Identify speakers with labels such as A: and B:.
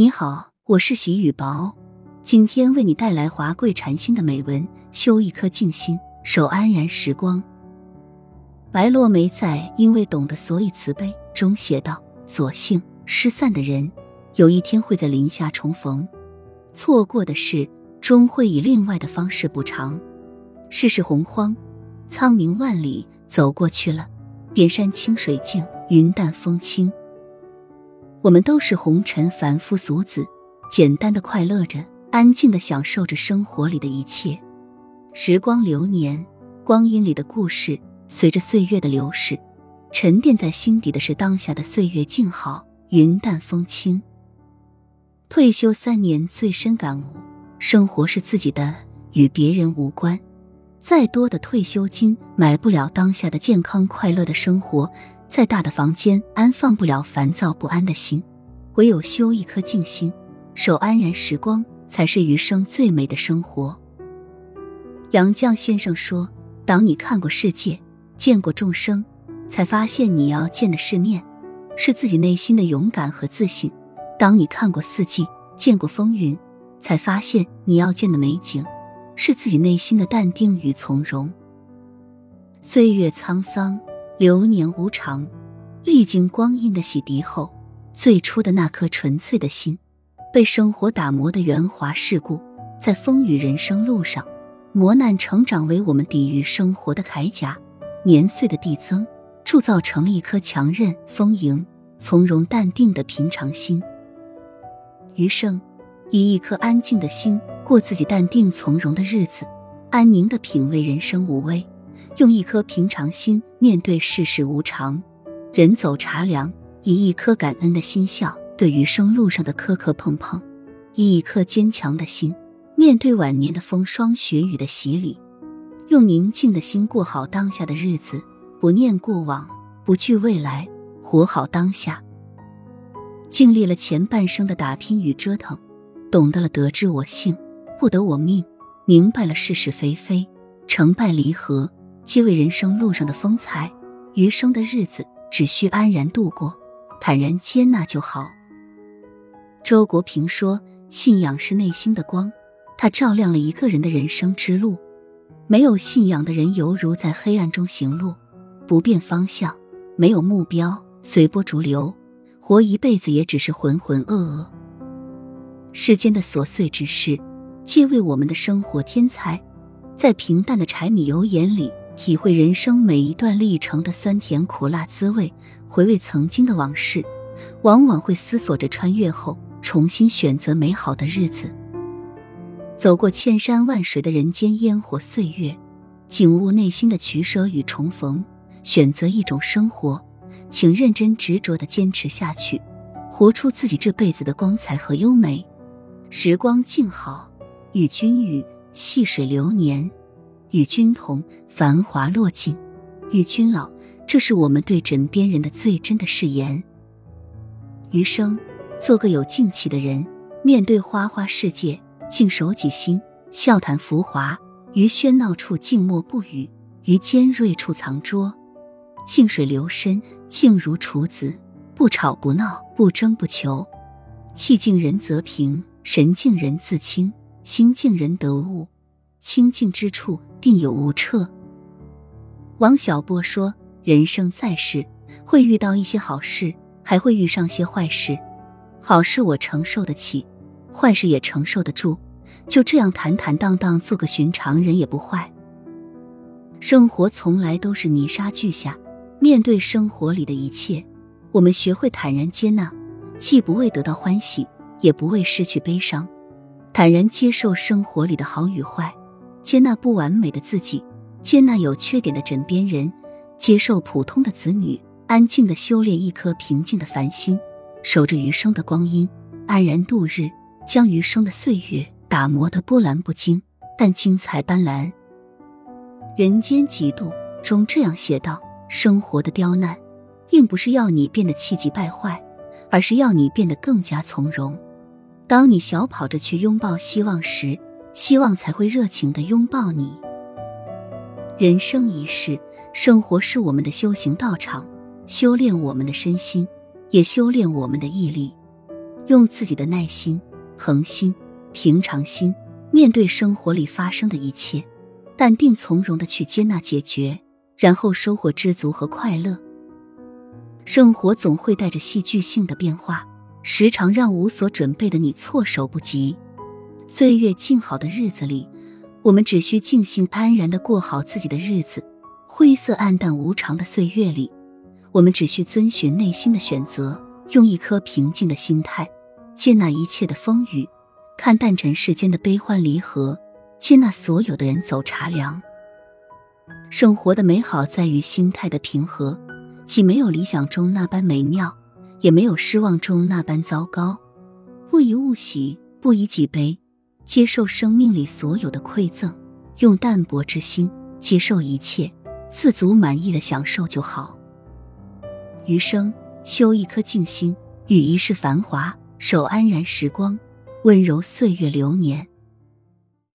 A: 你好，我是喜雨薄，今天为你带来华贵禅心的美文：修一颗静心，守安然时光。白落梅在《因为懂得，所以慈悲》中写道：“所幸失散的人，有一天会在林下重逢；错过的事，终会以另外的方式补偿。世事洪荒，苍冥万里，走过去了，遍山清水净，云淡风轻。我们都是红尘凡夫俗子，简单的快乐着，安静的享受着生活里的一切。时光流年，光阴里的故事。”随着岁月的流逝，沉淀在心底的是当下的岁月静好，云淡风轻。退休三年，最深感悟：生活是自己的，与别人无关。再多的退休金买不了当下的健康快乐的生活，再大的房间安放不了烦躁不安的心。唯有修一颗静心，守安然时光，才是余生最美的生活。杨绛先生说：“当你看过世界。”见过众生，才发现你要见的世面，是自己内心的勇敢和自信。当你看过四季，见过风云，才发现你要见的美景，是自己内心的淡定与从容。岁月沧桑，流年无常，历经光阴的洗涤后，最初的那颗纯粹的心，被生活打磨的圆滑世故，在风雨人生路上，磨难成长为我们抵御生活的铠甲。年岁的递增，铸造成了一颗强韧、丰盈、从容、淡定的平常心。余生，以一颗安静的心过自己淡定从容的日子，安宁的品味人生无味，用一颗平常心面对世事无常，人走茶凉，以一颗感恩的心笑对余生路上的磕磕碰碰，以一颗坚强的心面对晚年的风霜雪雨的洗礼。用宁静的心过好当下的日子，不念过往，不惧未来，活好当下。经历了前半生的打拼与折腾，懂得了得之我幸，不得我命，明白了是是非非，成败离合，皆为人生路上的风采。余生的日子，只需安然度过，坦然接纳就好。周国平说：“信仰是内心的光，它照亮了一个人的人生之路。”没有信仰的人，犹如在黑暗中行路，不变方向；没有目标，随波逐流，活一辈子也只是浑浑噩噩。世间的琐碎之事，皆为我们的生活添彩。在平淡的柴米油盐里，体会人生每一段历程的酸甜苦辣滋味；回味曾经的往事，往往会思索着穿越后重新选择美好的日子。走过千山万水的人间烟火岁月，景悟内心的取舍与重逢。选择一种生活，请认真执着的坚持下去，活出自己这辈子的光彩和优美。时光静好，与君语；细水流年，与君同；繁华落尽，与君老。这是我们对枕边人的最真的誓言。余生，做个有静气的人，面对花花世界。静守己心，笑谈浮华；于喧闹处静默不语，于尖锐处藏拙。静水流深，静如处子，不吵不闹，不争不求。气静人则平，神静人自清，心静人得悟。清静之处，定有无彻。王小波说：“人生在世，会遇到一些好事，还会遇上些坏事。好事我承受得起。”坏事也承受得住，就这样坦坦荡荡做个寻常人也不坏。生活从来都是泥沙俱下，面对生活里的一切，我们学会坦然接纳，既不为得到欢喜，也不为失去悲伤，坦然接受生活里的好与坏，接纳不完美的自己，接纳有缺点的枕边人，接受普通的子女，安静的修炼一颗平静的凡心，守着余生的光阴，安然度日。将余生的岁月打磨得波澜不惊，但精彩斑斓。《人间几度》中这样写道：“生活的刁难，并不是要你变得气急败坏，而是要你变得更加从容。当你小跑着去拥抱希望时，希望才会热情的拥抱你。”人生一世，生活是我们的修行道场，修炼我们的身心，也修炼我们的毅力。用自己的耐心、恒心、平常心面对生活里发生的一切，淡定从容的去接纳、解决，然后收获知足和快乐。生活总会带着戏剧性的变化，时常让无所准备的你措手不及。岁月静好的日子里，我们只需静心安然的过好自己的日子；灰色暗淡无常的岁月里，我们只需遵循内心的选择，用一颗平静的心态接纳一切的风雨，看淡尘世间的悲欢离合，接纳所有的人走茶凉。生活的美好在于心态的平和，既没有理想中那般美妙，也没有失望中那般糟糕。不以物喜，不以己悲。接受生命里所有的馈赠，用淡泊之心接受一切，自足满意的享受就好。余生修一颗静心，与一世繁华，守安然时光，温柔岁月流年。